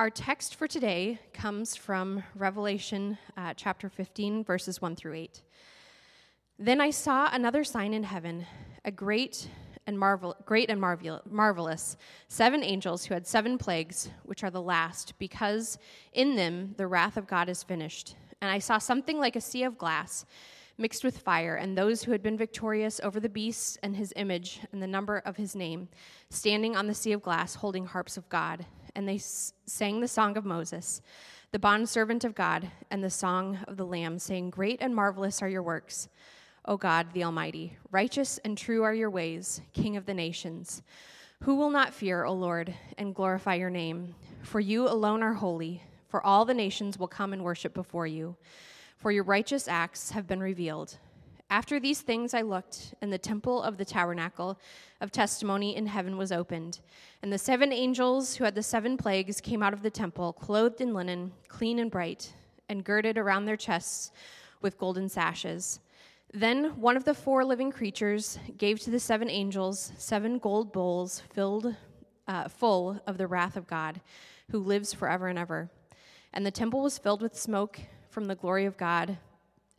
Our text for today comes from Revelation uh, chapter 15, verses 1 through 8. Then I saw another sign in heaven, a great and marvel, great and marvel, marvelous, seven angels who had seven plagues, which are the last, because in them the wrath of God is finished. And I saw something like a sea of glass mixed with fire, and those who had been victorious over the beast and his image and the number of his name, standing on the sea of glass, holding harps of God. And they sang the song of Moses, the bondservant of God, and the song of the Lamb, saying, Great and marvelous are your works, O God the Almighty. Righteous and true are your ways, King of the nations. Who will not fear, O Lord, and glorify your name? For you alone are holy, for all the nations will come and worship before you for your righteous acts have been revealed. After these things I looked, and the temple of the tabernacle of testimony in heaven was opened. And the seven angels who had the seven plagues came out of the temple, clothed in linen, clean and bright, and girded around their chests with golden sashes. Then one of the four living creatures gave to the seven angels seven gold bowls filled uh, full of the wrath of God, who lives forever and ever. And the temple was filled with smoke from the glory of God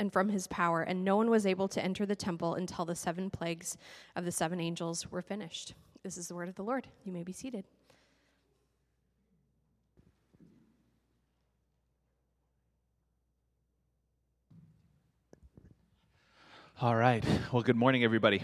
and from his power, and no one was able to enter the temple until the seven plagues of the seven angels were finished. This is the word of the Lord. You may be seated. All right. Well, good morning, everybody.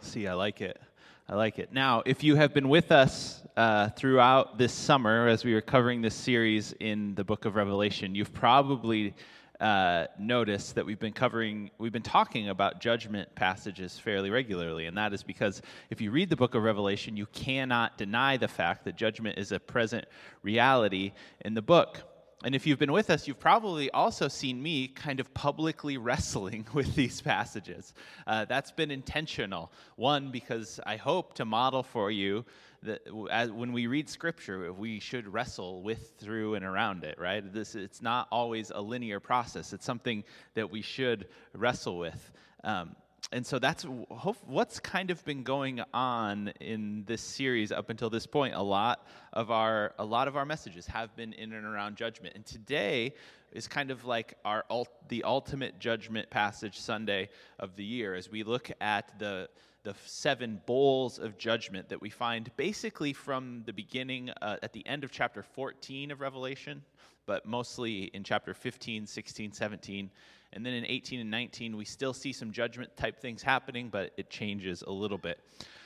See, I like it. I like it. Now, if you have been with us uh, throughout this summer as we were covering this series in the book of Revelation, you've probably uh, noticed that we've been covering, we've been talking about judgment passages fairly regularly. And that is because if you read the book of Revelation, you cannot deny the fact that judgment is a present reality in the book. And if you've been with us, you've probably also seen me kind of publicly wrestling with these passages. Uh, that's been intentional. One, because I hope to model for you that as, when we read Scripture, we should wrestle with, through, and around it, right? This, it's not always a linear process, it's something that we should wrestle with. Um, and so that's what's kind of been going on in this series up until this point. A lot of our a lot of our messages have been in and around judgment, and today is kind of like our the ultimate judgment passage Sunday of the year as we look at the the seven bowls of judgment that we find basically from the beginning uh, at the end of chapter 14 of Revelation, but mostly in chapter 15, 16, 17 and then in 18 and 19, we still see some judgment type things happening, but it changes a little bit.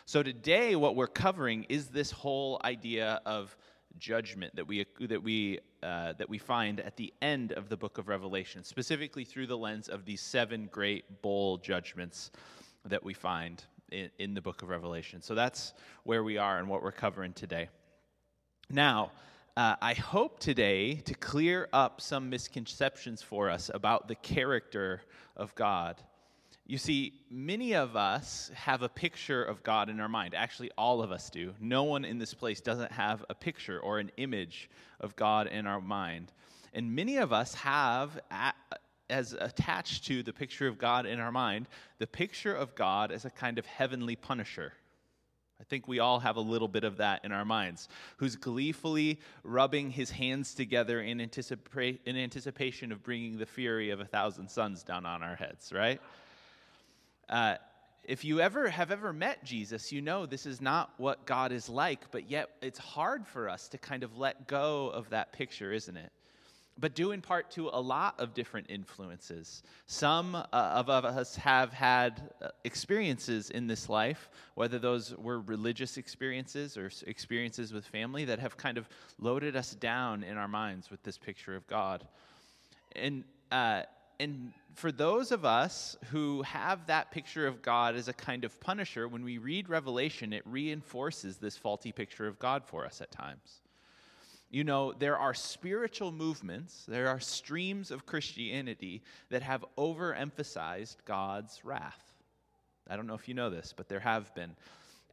So today, what we're covering is this whole idea of judgment that we that we uh, that we find at the end of the book of Revelation, specifically through the lens of these seven great bowl judgments that we find in, in the book of Revelation. So that's where we are and what we're covering today. Now, uh, I hope today to clear up some misconceptions for us about the character of God. You see, many of us have a picture of God in our mind. Actually, all of us do. No one in this place doesn't have a picture or an image of God in our mind. And many of us have, as attached to the picture of God in our mind, the picture of God as a kind of heavenly punisher I think we all have a little bit of that in our minds. Who's gleefully rubbing his hands together in, anticipa- in anticipation of bringing the fury of a thousand suns down on our heads, right? Uh, if you ever have ever met Jesus, you know this is not what God is like, but yet it's hard for us to kind of let go of that picture, isn't it? But due in part to a lot of different influences. Some uh, of us have had uh, experiences in this life, whether those were religious experiences or experiences with family, that have kind of loaded us down in our minds with this picture of God. And, uh, and for those of us who have that picture of God as a kind of punisher, when we read Revelation, it reinforces this faulty picture of God for us at times you know, there are spiritual movements, there are streams of Christianity that have overemphasized God's wrath. I don't know if you know this, but there have been.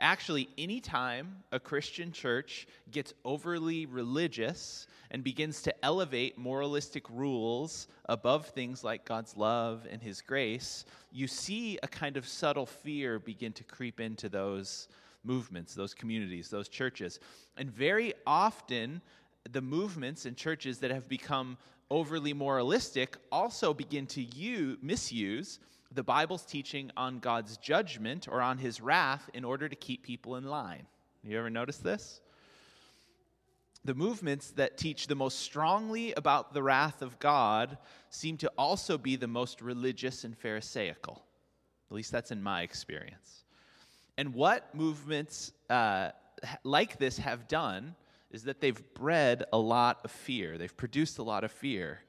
Actually, anytime a Christian church gets overly religious and begins to elevate moralistic rules above things like God's love and His grace, you see a kind of subtle fear begin to creep into those movements, those communities, those churches. And very often, the movements and churches that have become overly moralistic also begin to use, misuse the Bible's teaching on God's judgment or on his wrath in order to keep people in line. You ever notice this? The movements that teach the most strongly about the wrath of God seem to also be the most religious and Pharisaical. At least that's in my experience. And what movements uh, like this have done is that they've bred a lot of fear. They've produced a lot of fear.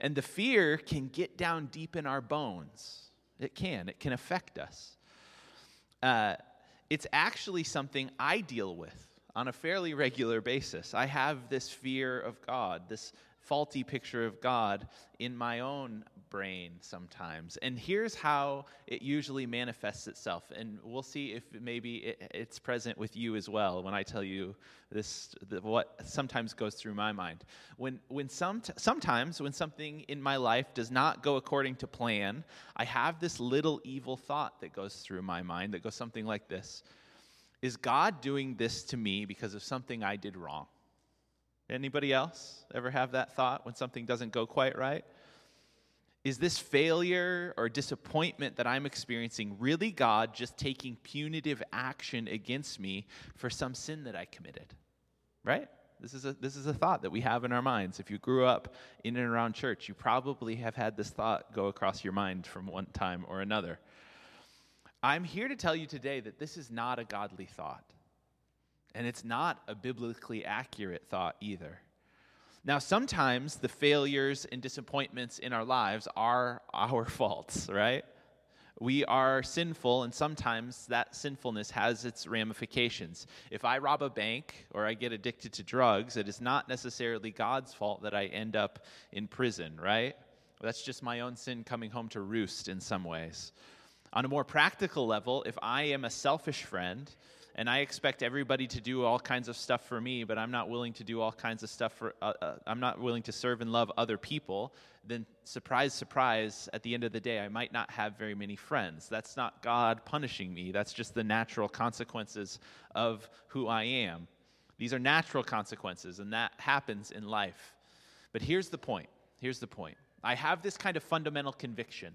And the fear can get down deep in our bones. It can, it can affect us. Uh, it's actually something I deal with on a fairly regular basis. I have this fear of God, this faulty picture of God in my own brain sometimes. And here's how it usually manifests itself. And we'll see if maybe it, it's present with you as well when I tell you this the, what sometimes goes through my mind. When when some sometimes when something in my life does not go according to plan, I have this little evil thought that goes through my mind that goes something like this. Is God doing this to me because of something I did wrong? Anybody else ever have that thought when something doesn't go quite right? Is this failure or disappointment that I'm experiencing really God just taking punitive action against me for some sin that I committed? Right? This is, a, this is a thought that we have in our minds. If you grew up in and around church, you probably have had this thought go across your mind from one time or another. I'm here to tell you today that this is not a godly thought. And it's not a biblically accurate thought either. Now, sometimes the failures and disappointments in our lives are our faults, right? We are sinful, and sometimes that sinfulness has its ramifications. If I rob a bank or I get addicted to drugs, it is not necessarily God's fault that I end up in prison, right? That's just my own sin coming home to roost in some ways. On a more practical level, if I am a selfish friend and I expect everybody to do all kinds of stuff for me, but I'm not willing to do all kinds of stuff for, uh, uh, I'm not willing to serve and love other people, then surprise, surprise, at the end of the day, I might not have very many friends. That's not God punishing me, that's just the natural consequences of who I am. These are natural consequences, and that happens in life. But here's the point. Here's the point. I have this kind of fundamental conviction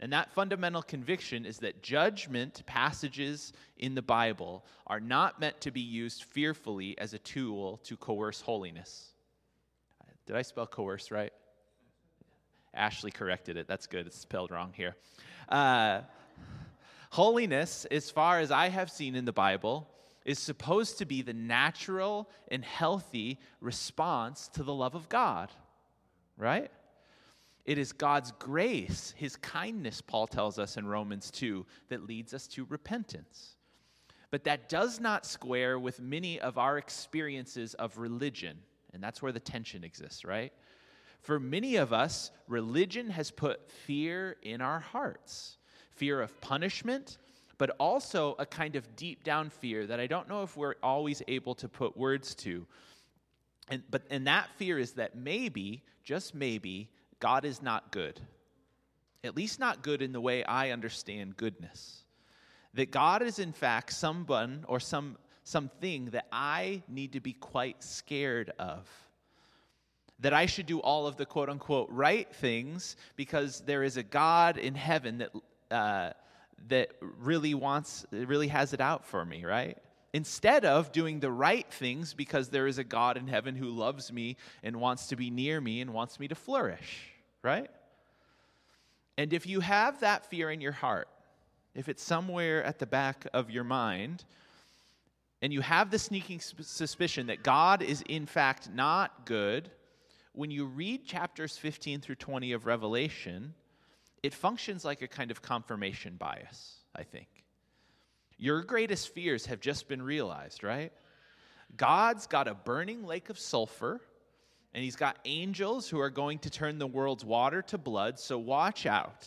and that fundamental conviction is that judgment passages in the Bible are not meant to be used fearfully as a tool to coerce holiness. Did I spell coerce right? Ashley corrected it. That's good. It's spelled wrong here. Uh, holiness, as far as I have seen in the Bible, is supposed to be the natural and healthy response to the love of God, right? It is God's grace, his kindness, Paul tells us in Romans 2, that leads us to repentance. But that does not square with many of our experiences of religion. And that's where the tension exists, right? For many of us, religion has put fear in our hearts fear of punishment, but also a kind of deep down fear that I don't know if we're always able to put words to. And, but, and that fear is that maybe, just maybe, God is not good. At least not good in the way I understand goodness. That God is, in fact, someone or some, something that I need to be quite scared of. That I should do all of the quote unquote right things because there is a God in heaven that, uh, that really wants, really has it out for me, right? Instead of doing the right things because there is a God in heaven who loves me and wants to be near me and wants me to flourish, right? And if you have that fear in your heart, if it's somewhere at the back of your mind, and you have the sneaking suspicion that God is in fact not good, when you read chapters 15 through 20 of Revelation, it functions like a kind of confirmation bias, I think. Your greatest fears have just been realized, right? God's got a burning lake of sulfur, and he's got angels who are going to turn the world's water to blood, so watch out.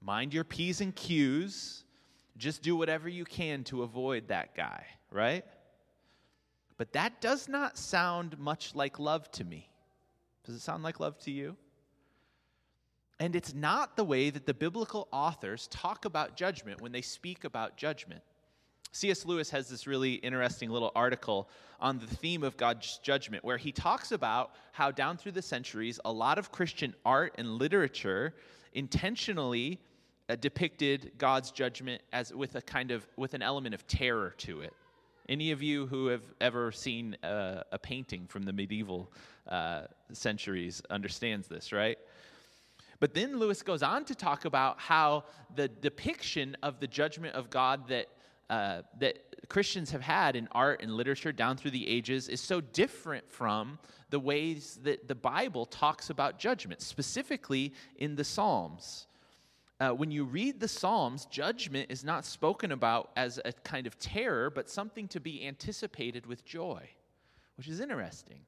Mind your P's and Q's. Just do whatever you can to avoid that guy, right? But that does not sound much like love to me. Does it sound like love to you? And it's not the way that the biblical authors talk about judgment when they speak about judgment. C.S. Lewis has this really interesting little article on the theme of God's judgment, where he talks about how down through the centuries, a lot of Christian art and literature intentionally uh, depicted God's judgment as with a kind of with an element of terror to it. Any of you who have ever seen a, a painting from the medieval uh, centuries understands this, right? But then Lewis goes on to talk about how the depiction of the judgment of God that uh, that Christians have had in art and literature down through the ages is so different from the ways that the Bible talks about judgment, specifically in the Psalms. Uh, when you read the Psalms, judgment is not spoken about as a kind of terror, but something to be anticipated with joy, which is interesting.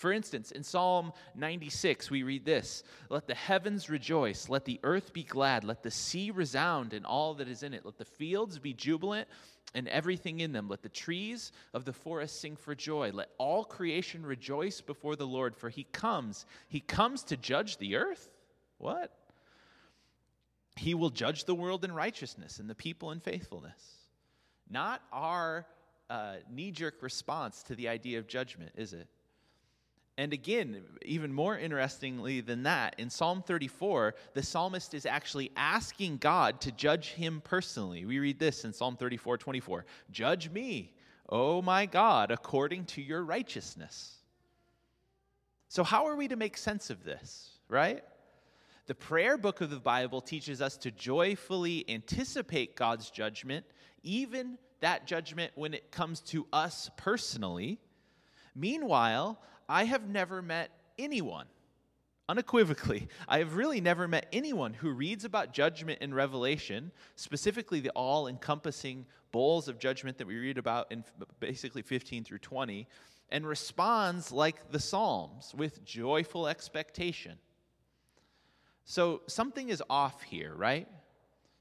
For instance, in Psalm 96, we read this Let the heavens rejoice, let the earth be glad, let the sea resound and all that is in it, let the fields be jubilant and everything in them, let the trees of the forest sing for joy, let all creation rejoice before the Lord, for he comes. He comes to judge the earth. What? He will judge the world in righteousness and the people in faithfulness. Not our uh, knee jerk response to the idea of judgment, is it? And again, even more interestingly than that, in Psalm 34, the psalmist is actually asking God to judge him personally. We read this in Psalm 34 24 Judge me, O my God, according to your righteousness. So, how are we to make sense of this, right? The prayer book of the Bible teaches us to joyfully anticipate God's judgment, even that judgment when it comes to us personally. Meanwhile, I have never met anyone, unequivocally, I have really never met anyone who reads about judgment in Revelation, specifically the all encompassing bowls of judgment that we read about in basically 15 through 20, and responds like the Psalms with joyful expectation. So something is off here, right?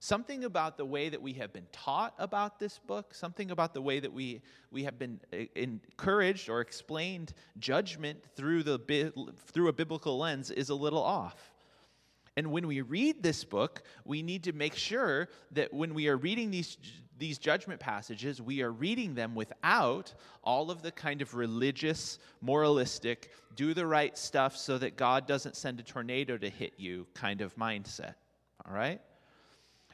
Something about the way that we have been taught about this book, something about the way that we, we have been uh, encouraged or explained judgment through, the, through a biblical lens is a little off. And when we read this book, we need to make sure that when we are reading these, these judgment passages, we are reading them without all of the kind of religious, moralistic, do the right stuff so that God doesn't send a tornado to hit you kind of mindset. All right?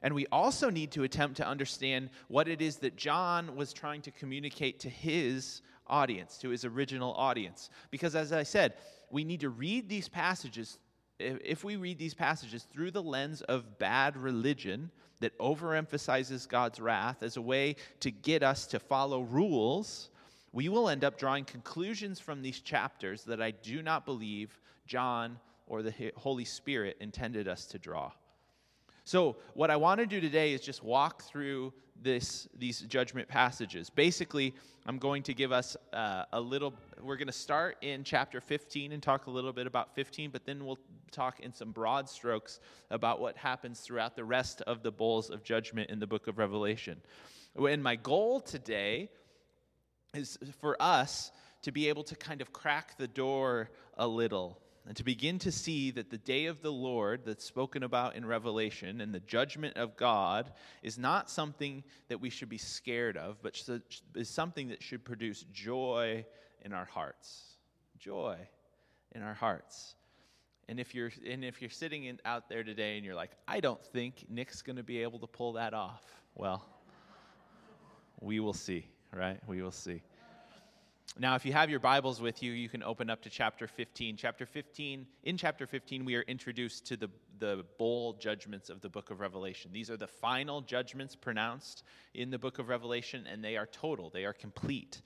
And we also need to attempt to understand what it is that John was trying to communicate to his audience, to his original audience. Because as I said, we need to read these passages, if we read these passages through the lens of bad religion that overemphasizes God's wrath as a way to get us to follow rules, we will end up drawing conclusions from these chapters that I do not believe John or the Holy Spirit intended us to draw. So, what I want to do today is just walk through this, these judgment passages. Basically, I'm going to give us uh, a little, we're going to start in chapter 15 and talk a little bit about 15, but then we'll talk in some broad strokes about what happens throughout the rest of the bowls of judgment in the book of Revelation. And my goal today is for us to be able to kind of crack the door a little and to begin to see that the day of the Lord that's spoken about in Revelation and the judgment of God is not something that we should be scared of, but is something that should produce joy in our hearts. Joy in our hearts. And if you're and if you're sitting in, out there today and you're like, I don't think Nick's going to be able to pull that off. Well, we will see, right? We will see. Now, if you have your Bibles with you, you can open up to chapter 15. Chapter 15, in chapter 15, we are introduced to the, the bowl judgments of the book of Revelation. These are the final judgments pronounced in the book of Revelation, and they are total, they are complete.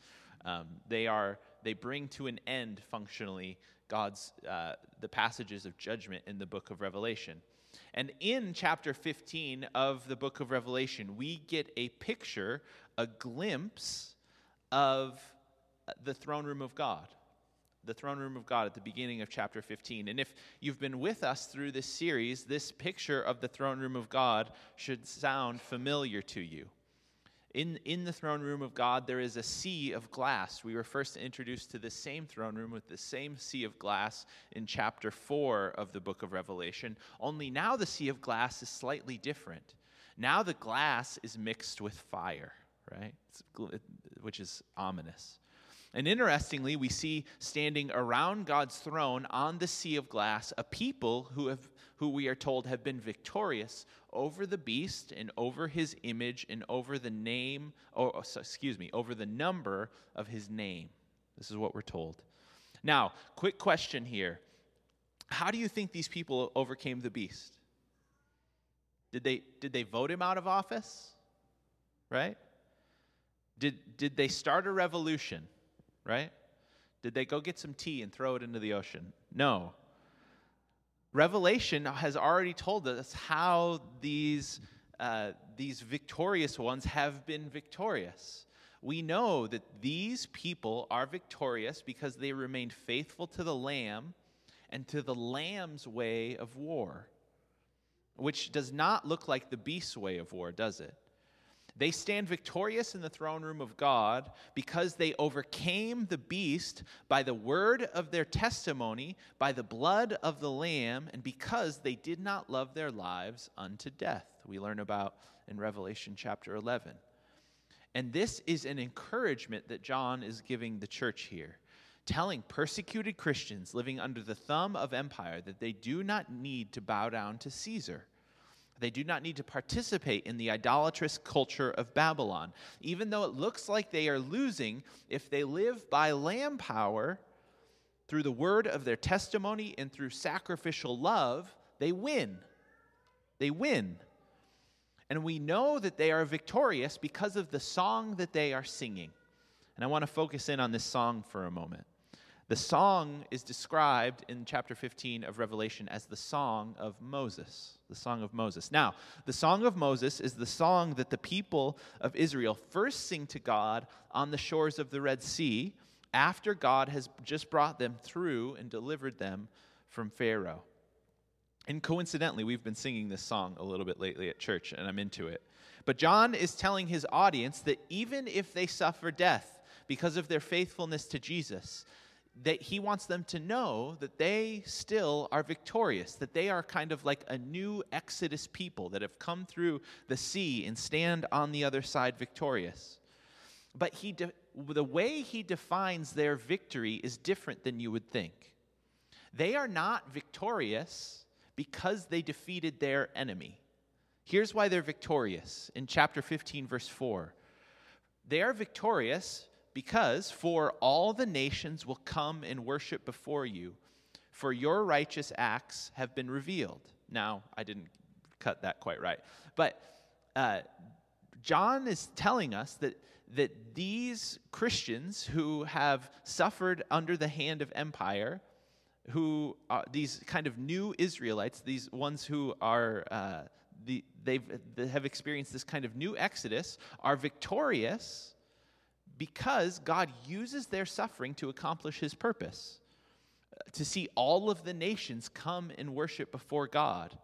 Um, they, are, they bring to an end, functionally, God's, uh, the passages of judgment in the book of Revelation. And in chapter 15 of the book of Revelation, we get a picture, a glimpse of the throne room of God. The throne room of God at the beginning of chapter 15. And if you've been with us through this series, this picture of the throne room of God should sound familiar to you. In, in the throne room of God, there is a sea of glass. We were first introduced to the same throne room with the same sea of glass in chapter 4 of the book of Revelation. Only now the sea of glass is slightly different. Now the glass is mixed with fire right? which is ominous. And interestingly, we see standing around God's throne on the sea of glass a people who, have, who we are told have been victorious over the beast and over his image and over the name, or oh, oh excuse me, over the number of his name. This is what we're told. Now, quick question here. How do you think these people overcame the beast? Did they, did they vote him out of office? Right? Did, did they start a revolution? Right? Did they go get some tea and throw it into the ocean? No. Revelation has already told us how these, uh, these victorious ones have been victorious. We know that these people are victorious because they remained faithful to the Lamb and to the Lamb's way of war, which does not look like the beast's way of war, does it? They stand victorious in the throne room of God because they overcame the beast by the word of their testimony, by the blood of the Lamb, and because they did not love their lives unto death. We learn about in Revelation chapter 11. And this is an encouragement that John is giving the church here, telling persecuted Christians living under the thumb of empire that they do not need to bow down to Caesar they do not need to participate in the idolatrous culture of Babylon. Even though it looks like they are losing, if they live by lamb power, through the word of their testimony and through sacrificial love, they win. They win. And we know that they are victorious because of the song that they are singing. And I want to focus in on this song for a moment. The song is described in chapter 15 of Revelation as the Song of Moses. The Song of Moses. Now, the Song of Moses is the song that the people of Israel first sing to God on the shores of the Red Sea after God has just brought them through and delivered them from Pharaoh. And coincidentally, we've been singing this song a little bit lately at church, and I'm into it. But John is telling his audience that even if they suffer death because of their faithfulness to Jesus, that he wants them to know that they still are victorious, that they are kind of like a new Exodus people that have come through the sea and stand on the other side victorious. But he de- the way he defines their victory is different than you would think. They are not victorious because they defeated their enemy. Here's why they're victorious in chapter 15, verse 4. They are victorious because for all the nations will come and worship before you, for your righteous acts have been revealed. Now, I didn't cut that quite right. But uh, John is telling us that, that these Christians who have suffered under the hand of empire, who are these kind of new Israelites, these ones who are uh, the, they've, they have experienced this kind of new exodus, are victorious because God uses their suffering to accomplish his purpose, uh, to see all of the nations come and worship before God.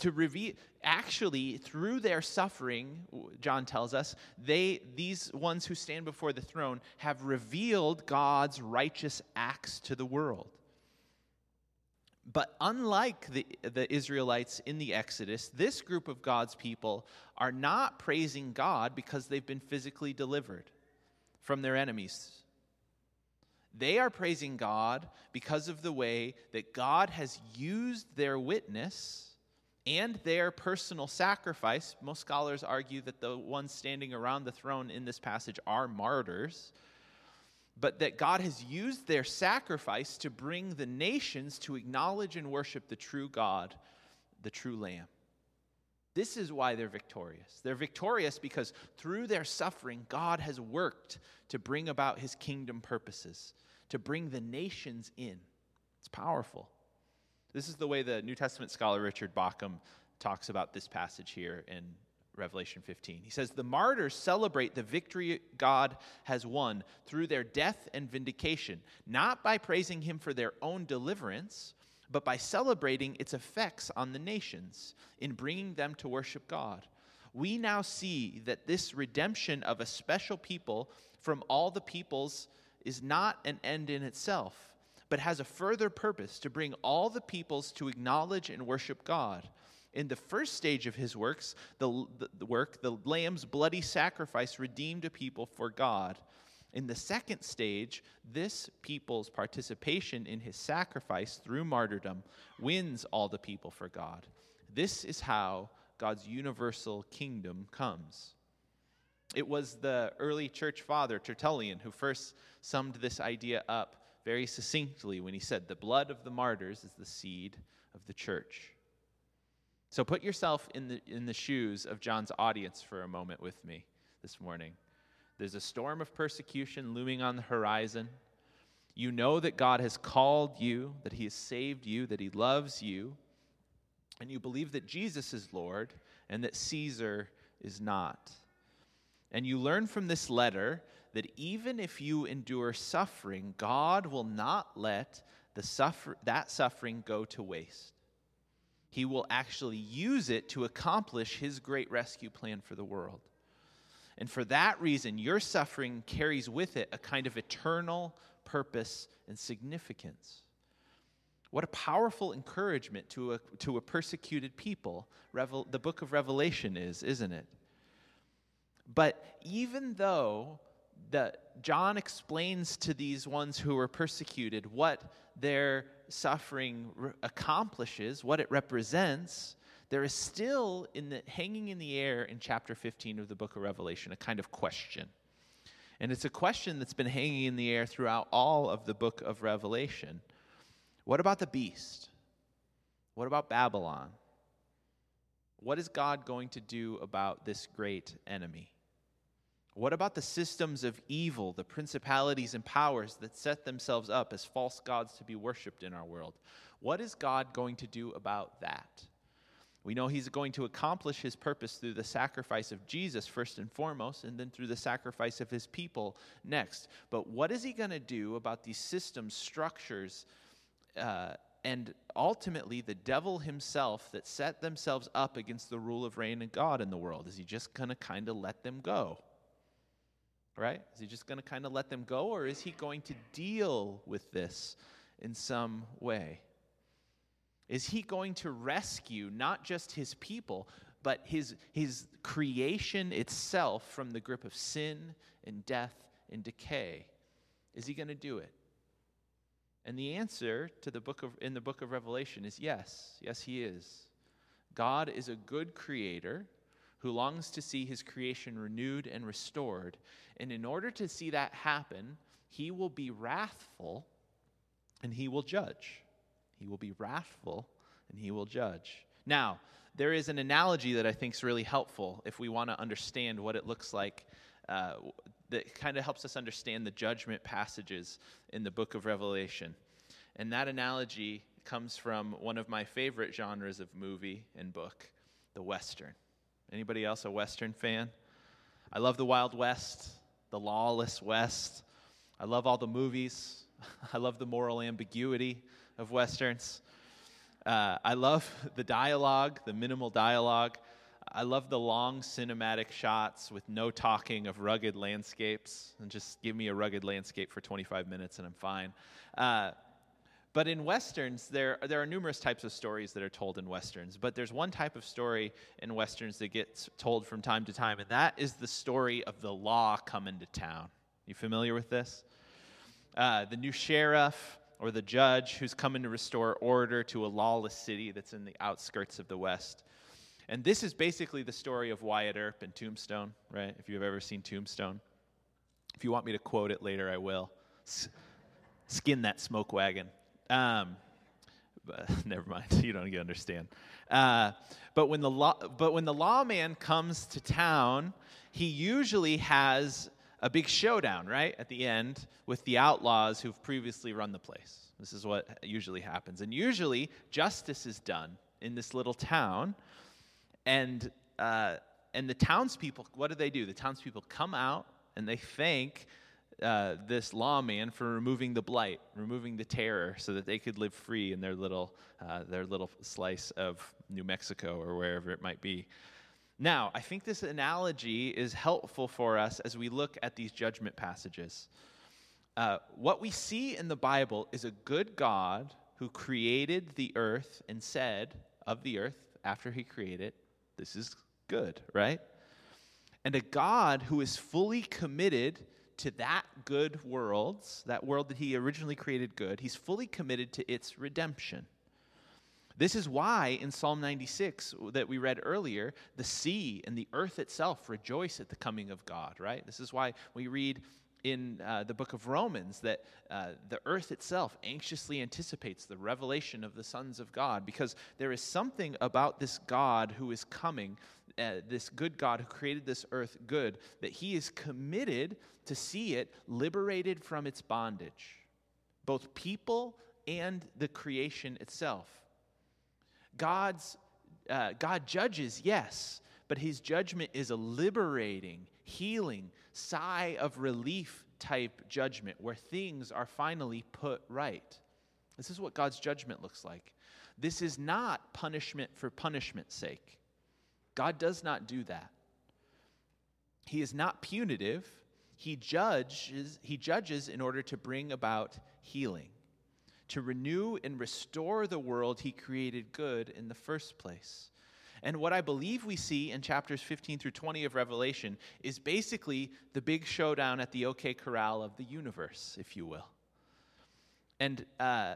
To reveal, actually, through their suffering, John tells us, they, these ones who stand before the throne, have revealed God's righteous acts to the world. But unlike the, the Israelites in the Exodus, this group of God's people are not praising God because they've been physically delivered from their enemies. They are praising God because of the way that God has used their witness and their personal sacrifice. Most scholars argue that the ones standing around the throne in this passage are martyrs but that God has used their sacrifice to bring the nations to acknowledge and worship the true God, the true Lamb. This is why they're victorious. They're victorious because through their suffering, God has worked to bring about his kingdom purposes, to bring the nations in. It's powerful. This is the way the New Testament scholar Richard Bauckham talks about this passage here in Revelation 15. He says, The martyrs celebrate the victory God has won through their death and vindication, not by praising him for their own deliverance, but by celebrating its effects on the nations in bringing them to worship God. We now see that this redemption of a special people from all the peoples is not an end in itself, but has a further purpose to bring all the peoples to acknowledge and worship God In the first stage of his works, the, the, work, the lamb's bloody sacrifice redeemed a people for God. In the second stage, this people's participation in his sacrifice through martyrdom wins all the people for God. This is how God's universal kingdom comes. It was the early church father, Tertullian, who first summed this idea up very succinctly when he said, The blood of the martyrs is the seed of the church. So put yourself in the, in the shoes of John's audience for a moment with me this morning. There's a storm of persecution looming on the horizon. You know that God has called you, that He has saved you, that He loves you, and you believe that Jesus is Lord and that Caesar is not. And you learn from this letter that even if you endure suffering, God will not let the suffer- that suffering go to waste. He will actually use it to accomplish his great rescue plan for the world. And for that reason, your suffering carries with it a kind of eternal purpose and significance. What a powerful encouragement to a, to a persecuted people Revel, the book of Revelation is, isn't it? But even though the, John explains to these ones who were persecuted what their suffering re- accomplishes, what it represents, there is still in the, hanging in the air in chapter 15 of the book of Revelation a kind of question. And it's a question that's been hanging in the air throughout all of the book of Revelation. What about the beast? What about Babylon? What is God going to do about this great enemy? What about the systems of evil, the principalities and powers that set themselves up as false gods to be worshiped in our world? What is God going to do about that? We know He's going to accomplish His purpose through the sacrifice of Jesus, first and foremost, and then through the sacrifice of His people next. But what is He going to do about these systems, structures, uh, and ultimately the devil himself that set themselves up against the rule of reign and God in the world? Is He just going to kind of let them go? Right? Is he just going to kind of let them go, or is he going to deal with this in some way? Is he going to rescue not just his people, but his, his creation itself from the grip of sin and death and decay? Is he going to do it? And the answer to the book of, in the book of Revelation is yes. Yes, he is. God is a good creator who longs to see his creation renewed and restored. And in order to see that happen, he will be wrathful and he will judge. He will be wrathful and he will judge. Now, there is an analogy that I think is really helpful if we want to understand what it looks like. Uh, that kind of helps us understand the judgment passages in the book of Revelation. And that analogy comes from one of my favorite genres of movie and book, the Western. Anybody else a Western fan? I love the Wild West, the lawless West. I love all the movies. I love the moral ambiguity of Westerns. Uh, I love the dialogue, the minimal dialogue. I love the long cinematic shots with no talking of rugged landscapes. And just give me a rugged landscape for 25 minutes and I'm fine. Uh, but in Westerns, there, there are numerous types of stories that are told in Westerns. But there's one type of story in Westerns that gets told from time to time, and that is the story of the law coming to town. You familiar with this? Uh, the new sheriff or the judge who's coming to restore order to a lawless city that's in the outskirts of the West. And this is basically the story of Wyatt Earp and Tombstone, right? If you've ever seen Tombstone. If you want me to quote it later, I will. Skin that smoke wagon. Um, but never mind. You don't understand. Uh, but when the law, but when the lawman comes to town, he usually has a big showdown right at the end with the outlaws who've previously run the place. This is what usually happens, and usually justice is done in this little town, and uh, and the townspeople. What do they do? The townspeople come out and they thank uh, this lawman for removing the blight, removing the terror, so that they could live free in their little, uh, their little slice of New Mexico or wherever it might be. Now, I think this analogy is helpful for us as we look at these judgment passages. Uh, what we see in the Bible is a good God who created the earth and said of the earth, after he created, this is good, right? And a God who is fully committed to that good world, that world that he originally created good, he's fully committed to its redemption. This is why in Psalm 96 that we read earlier, the sea and the earth itself rejoice at the coming of God, right? This is why we read in uh, the book of Romans that uh, the earth itself anxiously anticipates the revelation of the sons of God because there is something about this God who is coming, uh, this good God who created this earth good, that he is committed to see it liberated from its bondage, both people and the creation itself. God's, uh, God judges, yes, but his judgment is a liberating, healing, sigh of relief type judgment where things are finally put right. This is what God's judgment looks like. This is not punishment for punishment's sake. God does not do that. He is not punitive. He judges, he judges in order to bring about healing to renew and restore the world he created good in the first place. And what I believe we see in chapters 15 through 20 of Revelation is basically the big showdown at the OK Corral of the universe, if you will. And, uh,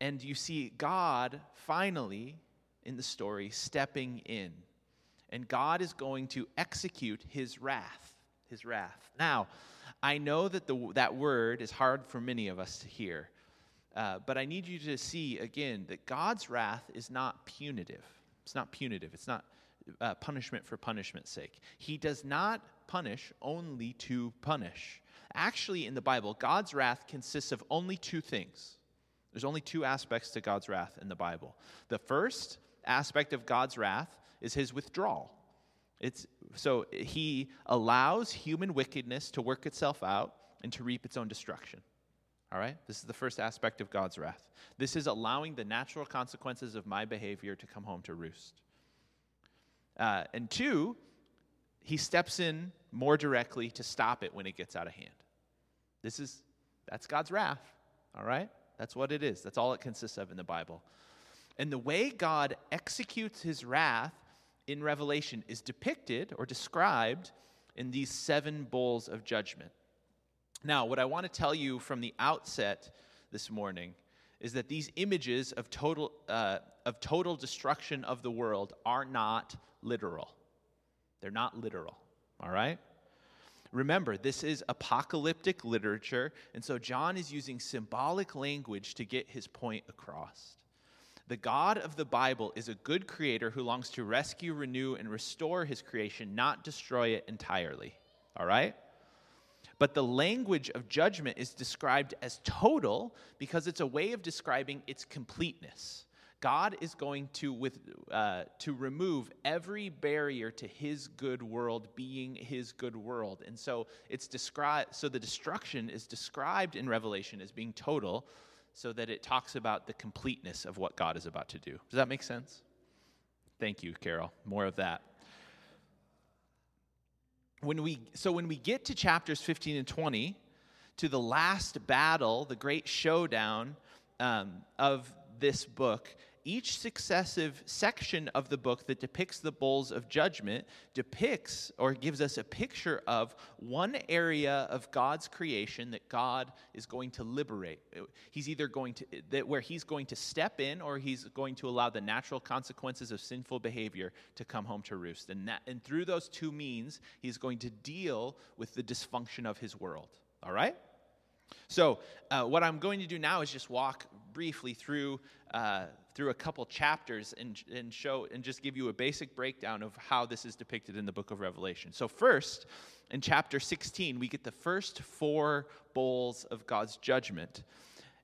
and you see God finally in the story stepping in. And God is going to execute his wrath. His wrath. Now, I know that the, that word is hard for many of us to hear. Uh, but I need you to see again that God's wrath is not punitive. It's not punitive. It's not uh, punishment for punishment's sake. He does not punish only to punish. Actually, in the Bible, God's wrath consists of only two things. There's only two aspects to God's wrath in the Bible. The first aspect of God's wrath is his withdrawal. It's, so he allows human wickedness to work itself out and to reap its own destruction. All right? This is the first aspect of God's wrath. This is allowing the natural consequences of my behavior to come home to roost. Uh, and two, he steps in more directly to stop it when it gets out of hand. This is, that's God's wrath. All right? That's what it is. That's all it consists of in the Bible. And the way God executes his wrath in Revelation is depicted or described in these seven bowls of judgment. Now, what I want to tell you from the outset this morning is that these images of total, uh, of total destruction of the world are not literal. They're not literal, all right? Remember, this is apocalyptic literature, and so John is using symbolic language to get his point across. The God of the Bible is a good creator who longs to rescue, renew, and restore his creation, not destroy it entirely. All right? But the language of judgment is described as total because it's a way of describing its completeness. God is going to, with, uh, to remove every barrier to his good world being his good world. And so it's described so the destruction is described in Revelation as being total so that it talks about the completeness of what God is about to do. Does that make sense? Thank you, Carol. More of that when we so when we get to chapters 15 and 20 to the last battle the great showdown um, of this book each successive section of the book that depicts the bowls of judgment depicts or gives us a picture of one area of God's creation that God is going to liberate. He's either going to, that where he's going to step in or he's going to allow the natural consequences of sinful behavior to come home to roost. And, that, and through those two means, he's going to deal with the dysfunction of his world. All right? So, uh, what I'm going to do now is just walk briefly through uh, through a couple chapters and, and show and just give you a basic breakdown of how this is depicted in the book of Revelation. So, first, in chapter 16, we get the first four bowls of God's judgment.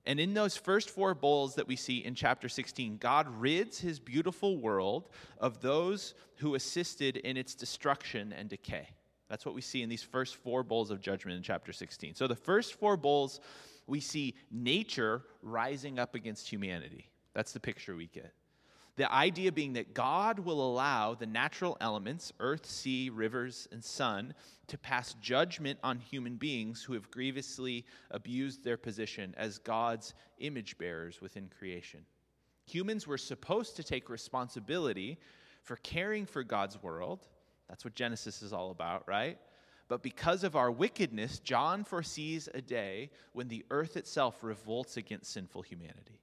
And in those first four bowls that we see in chapter 16, God rids his beautiful world of those who assisted in its destruction and decay. That's what we see in these first four bowls of judgment in chapter 16. So, the first four bowls, we see nature rising up against humanity. That's the picture we get. The idea being that God will allow the natural elements, earth, sea, rivers, and sun, to pass judgment on human beings who have grievously abused their position as God's image bearers within creation. Humans were supposed to take responsibility for caring for God's world. That's what Genesis is all about, right? But because of our wickedness, John foresees a day when the earth itself revolts against sinful humanity.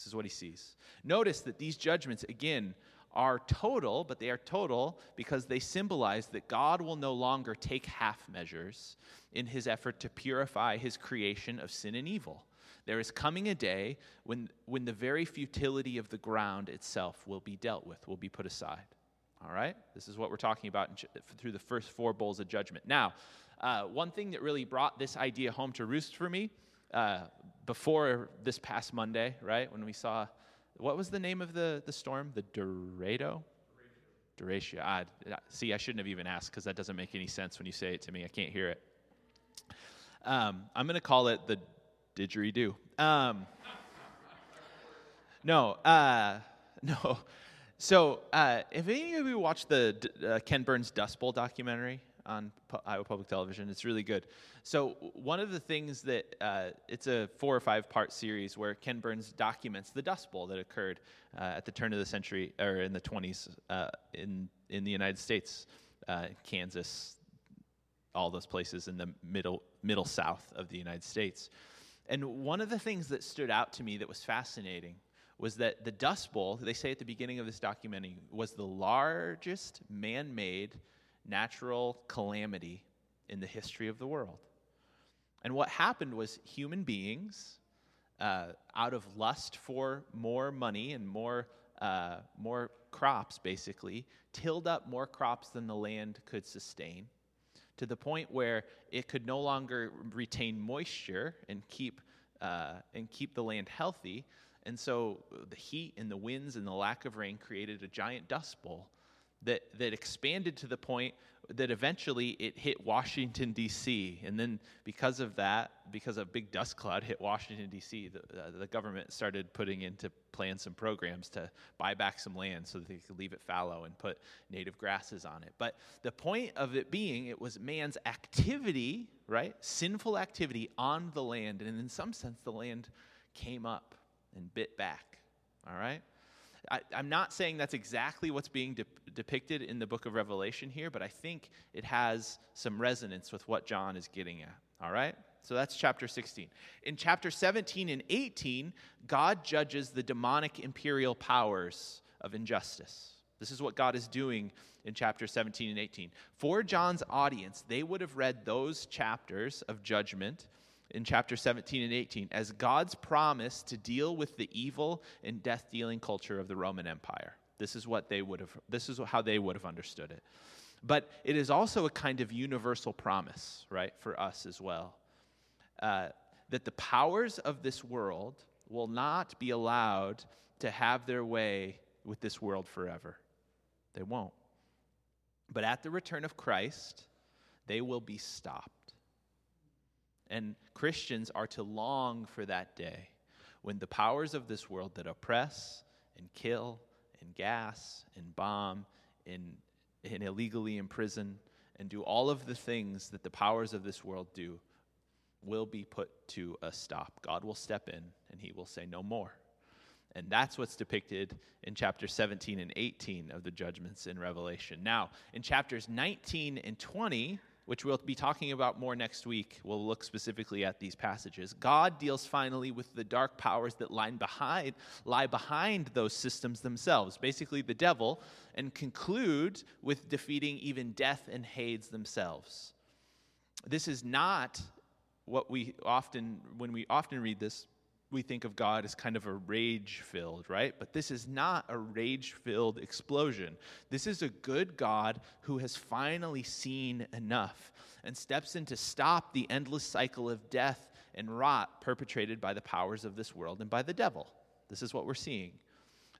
This is what he sees. Notice that these judgments, again, are total, but they are total because they symbolize that God will no longer take half measures in his effort to purify his creation of sin and evil. There is coming a day when, when the very futility of the ground itself will be dealt with, will be put aside. All right? This is what we're talking about in, through the first four bowls of judgment. Now, uh, one thing that really brought this idea home to roost for me uh, before this past Monday, right, when we saw, what was the name of the, the storm? The Dorado? Duratio. Ah, see, I shouldn't have even asked because that doesn't make any sense when you say it to me. I can't hear it. Um, I'm going to call it the didgeridoo. Um, no, uh, no. So, uh, if any of you watched the uh, Ken Burns Dust Bowl documentary on P- Iowa Public Television, it's really good. So, one of the things that uh, it's a four or five part series where Ken Burns documents the Dust Bowl that occurred uh, at the turn of the century or in the 20s uh, in in the United States, uh, Kansas, all those places in the middle middle south of the United States. And one of the things that stood out to me that was fascinating was that the Dust Bowl, they say at the beginning of this documentary, was the largest man made natural calamity in the history of the world. And what happened was human beings, uh, out of lust for more money and more, uh, more crops, basically, tilled up more crops than the land could sustain to the point where it could no longer retain moisture and keep, uh, and keep the land healthy. And so the heat and the winds and the lack of rain created a giant dust bowl that, that expanded to the point that eventually it hit Washington, D.C. And then, because of that, because a big dust cloud hit Washington, D.C., the, uh, the government started putting into plan some programs to buy back some land so that they could leave it fallow and put native grasses on it. But the point of it being, it was man's activity, right? Sinful activity on the land. And in some sense, the land came up and bit back. All right? I, am not saying that's exactly what's being de- depicted in the book of Revelation here, but I think it has some resonance with what John is getting at. All right? So that's chapter 16. In chapter 17 and 18, God judges the demonic imperial powers of injustice. This is what God is doing in chapter 17 and 18. For John's audience, they would have read those chapters of judgment in chapter 17 and 18 as God's promise to deal with the evil and death dealing culture of the Roman Empire. This is what they would have this is how they would have understood it. But it is also a kind of universal promise, right, for us as well. Uh, that the powers of this world will not be allowed to have their way with this world forever. They won't. But at the return of Christ, they will be stopped. And Christians are to long for that day when the powers of this world that oppress and kill and gas and bomb and, and illegally imprison and do all of the things that the powers of this world do will be put to a stop. God will step in and he will say, No more. And that's what's depicted in chapter 17 and 18 of the judgments in Revelation. Now, in chapters 19 and 20, which we'll be talking about more next week, we'll look specifically at these passages. God deals finally with the dark powers that lie behind, lie behind those systems themselves, basically the devil, and concludes with defeating even death and Hades themselves. This is not what we often, when we often read this, we think of God as kind of a rage filled, right? But this is not a rage filled explosion. This is a good God who has finally seen enough and steps in to stop the endless cycle of death and rot perpetrated by the powers of this world and by the devil. This is what we're seeing.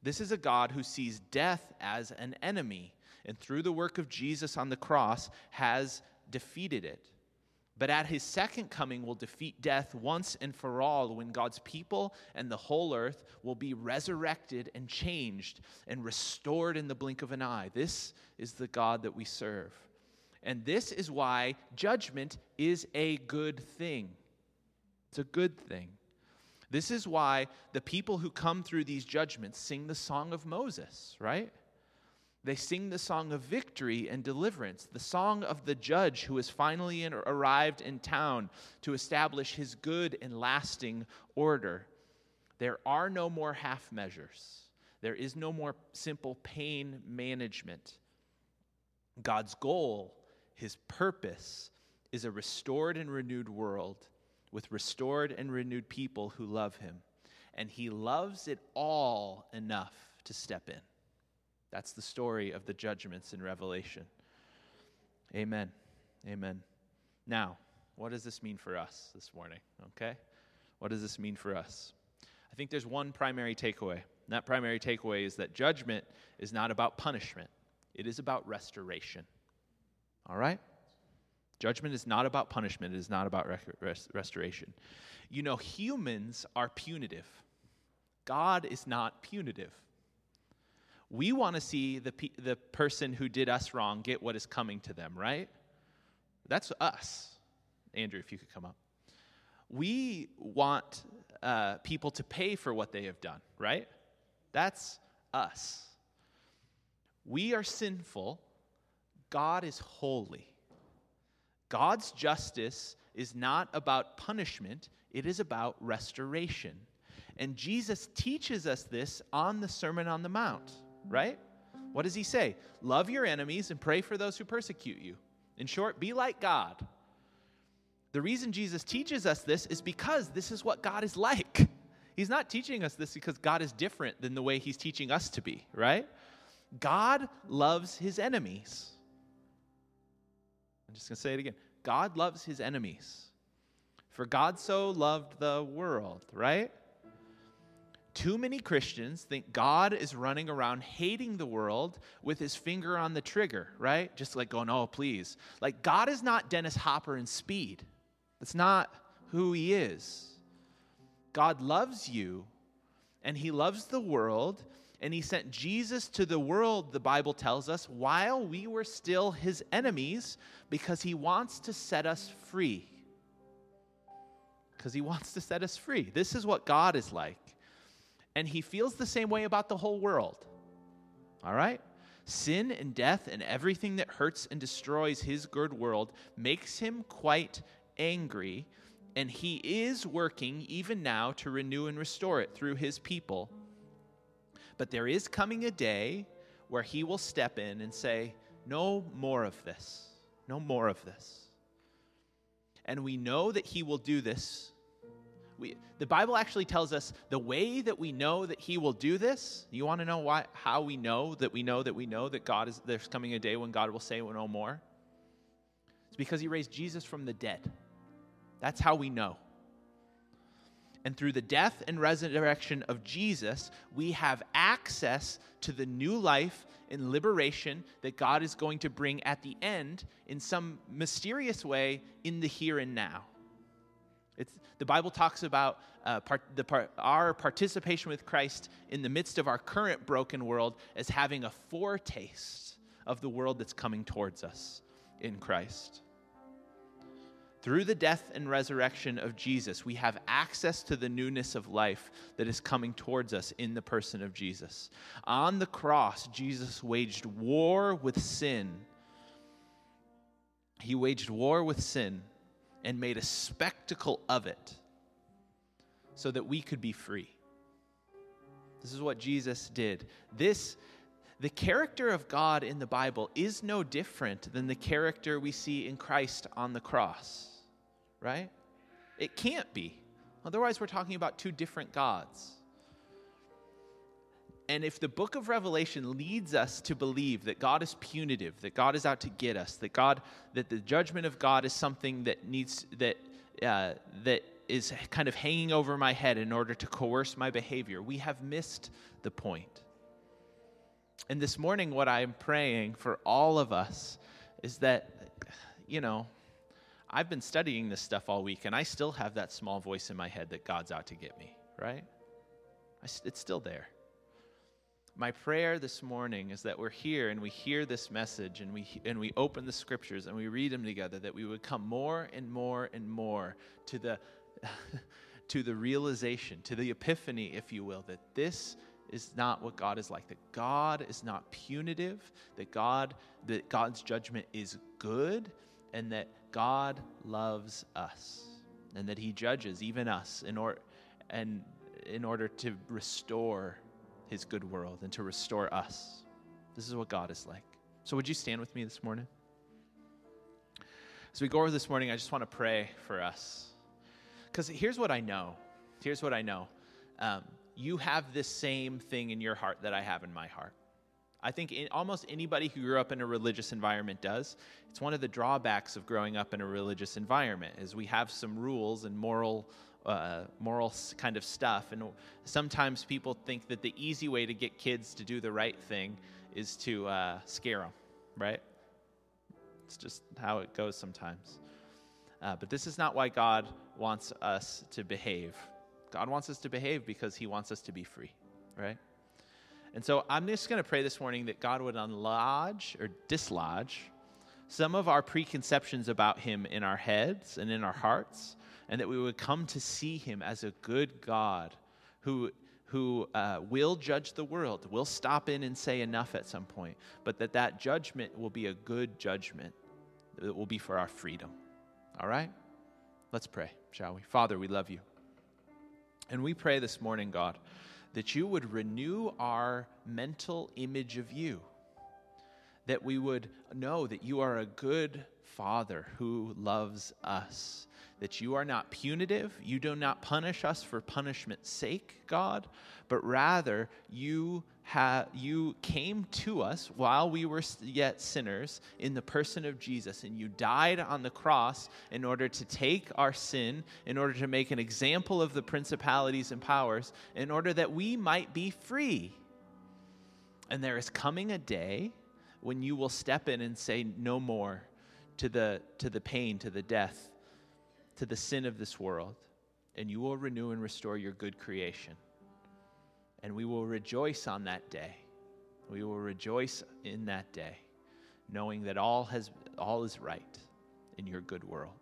This is a God who sees death as an enemy and through the work of Jesus on the cross has defeated it but at his second coming will defeat death once and for all when God's people and the whole earth will be resurrected and changed and restored in the blink of an eye. This is the God that we serve. And this is why judgment is a good thing. It's a good thing. This is why the people who come through these judgments sing the song of Moses, right? They sing the song of victory and deliverance, the song of the judge who has finally arrived in town to establish his good and lasting order. There are no more half measures, there is no more simple pain management. God's goal, his purpose, is a restored and renewed world with restored and renewed people who love him. And he loves it all enough to step in. That's the story of the judgments in Revelation. Amen. Amen. Now, what does this mean for us this morning? Okay? What does this mean for us? I think there's one primary takeaway. And that primary takeaway is that judgment is not about punishment, it is about restoration. All right? Judgment is not about punishment, it is not about rest- restoration. You know, humans are punitive, God is not punitive. We want to see the, pe- the person who did us wrong get what is coming to them, right? That's us. Andrew, if you could come up. We want uh, people to pay for what they have done, right? That's us. We are sinful. God is holy. God's justice is not about punishment, it is about restoration. And Jesus teaches us this on the Sermon on the Mount right? What does he say? Love your enemies and pray for those who persecute you. In short, be like God. The reason Jesus teaches us this is because this is what God is like. He's not teaching us this because God is different than the way he's teaching us to be, right? God loves his enemies. I'm just going to say it again. God loves his enemies. For God so loved the world, right? Too many Christians think God is running around hating the world with his finger on the trigger, right? Just like going, oh, please. Like, God is not Dennis Hopper in speed. That's not who he is. God loves you, and he loves the world, and he sent Jesus to the world, the Bible tells us, while we were still his enemies, because he wants to set us free. Because he wants to set us free. This is what God is like. And he feels the same way about the whole world. All right? Sin and death and everything that hurts and destroys his good world makes him quite angry, and he is working even now to renew and restore it through his people. But there is coming a day where he will step in and say, No more of this. No more of this. And we know that he will do this we, the Bible actually tells us the way that we know that He will do this. You want to know why, how we know that we know that we know that God is, there's coming a day when God will say no more? It's because He raised Jesus from the dead. That's how we know. And through the death and resurrection of Jesus, we have access to the new life and liberation that God is going to bring at the end in some mysterious way in the here and now. It's, the Bible talks about uh, part, the part, our participation with Christ in the midst of our current broken world as having a foretaste of the world that's coming towards us in Christ. Through the death and resurrection of Jesus, we have access to the newness of life that is coming towards us in the person of Jesus. On the cross, Jesus waged war with sin. He waged war with sin and made a spectacle of it so that we could be free. This is what Jesus did. This the character of God in the Bible is no different than the character we see in Christ on the cross, right? It can't be. Otherwise, we're talking about two different gods. And if the book of Revelation leads us to believe that God is punitive, that God is out to get us, that God, that the judgment of God is something that needs that uh, that is kind of hanging over my head in order to coerce my behavior, we have missed the point. And this morning, what I'm praying for all of us is that, you know, I've been studying this stuff all week, and I still have that small voice in my head that God's out to get me, right? I, it's still there. My prayer this morning is that we're here and we hear this message and we, and we open the scriptures and we read them together, that we would come more and more and more to the, to the realization, to the epiphany, if you will, that this is not what God is like. That God is not punitive, that God that God's judgment is good, and that God loves us, and that He judges even us in order and in order to restore His good world and to restore us. This is what God is like. So, would you stand with me this morning? As we go over this morning, I just want to pray for us. Because here's what I know. Here's what I know. Um, you have this same thing in your heart that I have in my heart. I think in, almost anybody who grew up in a religious environment does. It's one of the drawbacks of growing up in a religious environment is we have some rules and moral uh, moral kind of stuff. And sometimes people think that the easy way to get kids to do the right thing is to uh, scare them, right? It's just how it goes sometimes. Uh, but this is not why God wants us to behave. God wants us to behave because he wants us to be free, right? And so I'm just going to pray this morning that God would unlodge or dislodge some of our preconceptions about him in our heads and in our hearts, and that we would come to see him as a good God who, who uh, will judge the world, will stop in and say enough at some point, but that that judgment will be a good judgment that will be for our freedom. All right? Let's pray, shall we? Father, we love you. And we pray this morning, God, that you would renew our mental image of you, that we would know that you are a good Father who loves us, that you are not punitive, you do not punish us for punishment's sake, God, but rather you you came to us while we were yet sinners in the person of Jesus, and you died on the cross in order to take our sin, in order to make an example of the principalities and powers, in order that we might be free. And there is coming a day when you will step in and say no more to the, to the pain, to the death, to the sin of this world, and you will renew and restore your good creation. And we will rejoice on that day. We will rejoice in that day, knowing that all, has, all is right in your good world.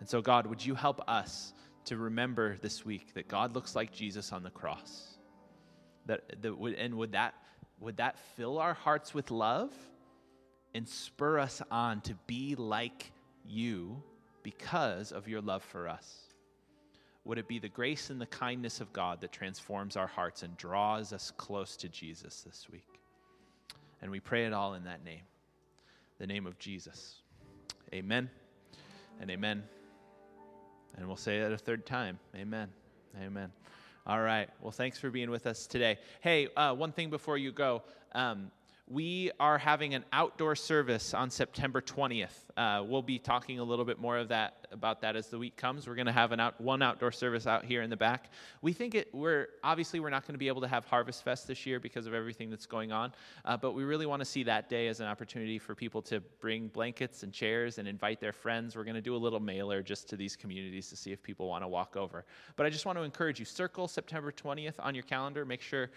And so, God, would you help us to remember this week that God looks like Jesus on the cross? That, that would, and would that, would that fill our hearts with love and spur us on to be like you because of your love for us? Would it be the grace and the kindness of God that transforms our hearts and draws us close to Jesus this week? And we pray it all in that name, the name of Jesus. Amen and amen. And we'll say it a third time. Amen. Amen. All right. Well, thanks for being with us today. Hey, uh, one thing before you go. Um, we are having an outdoor service on September 20th. Uh, we'll be talking a little bit more of that about that as the week comes. We're going to have an out, one outdoor service out here in the back. We think it. We're obviously we're not going to be able to have Harvest Fest this year because of everything that's going on, uh, but we really want to see that day as an opportunity for people to bring blankets and chairs and invite their friends. We're going to do a little mailer just to these communities to see if people want to walk over. But I just want to encourage you: circle September 20th on your calendar. Make sure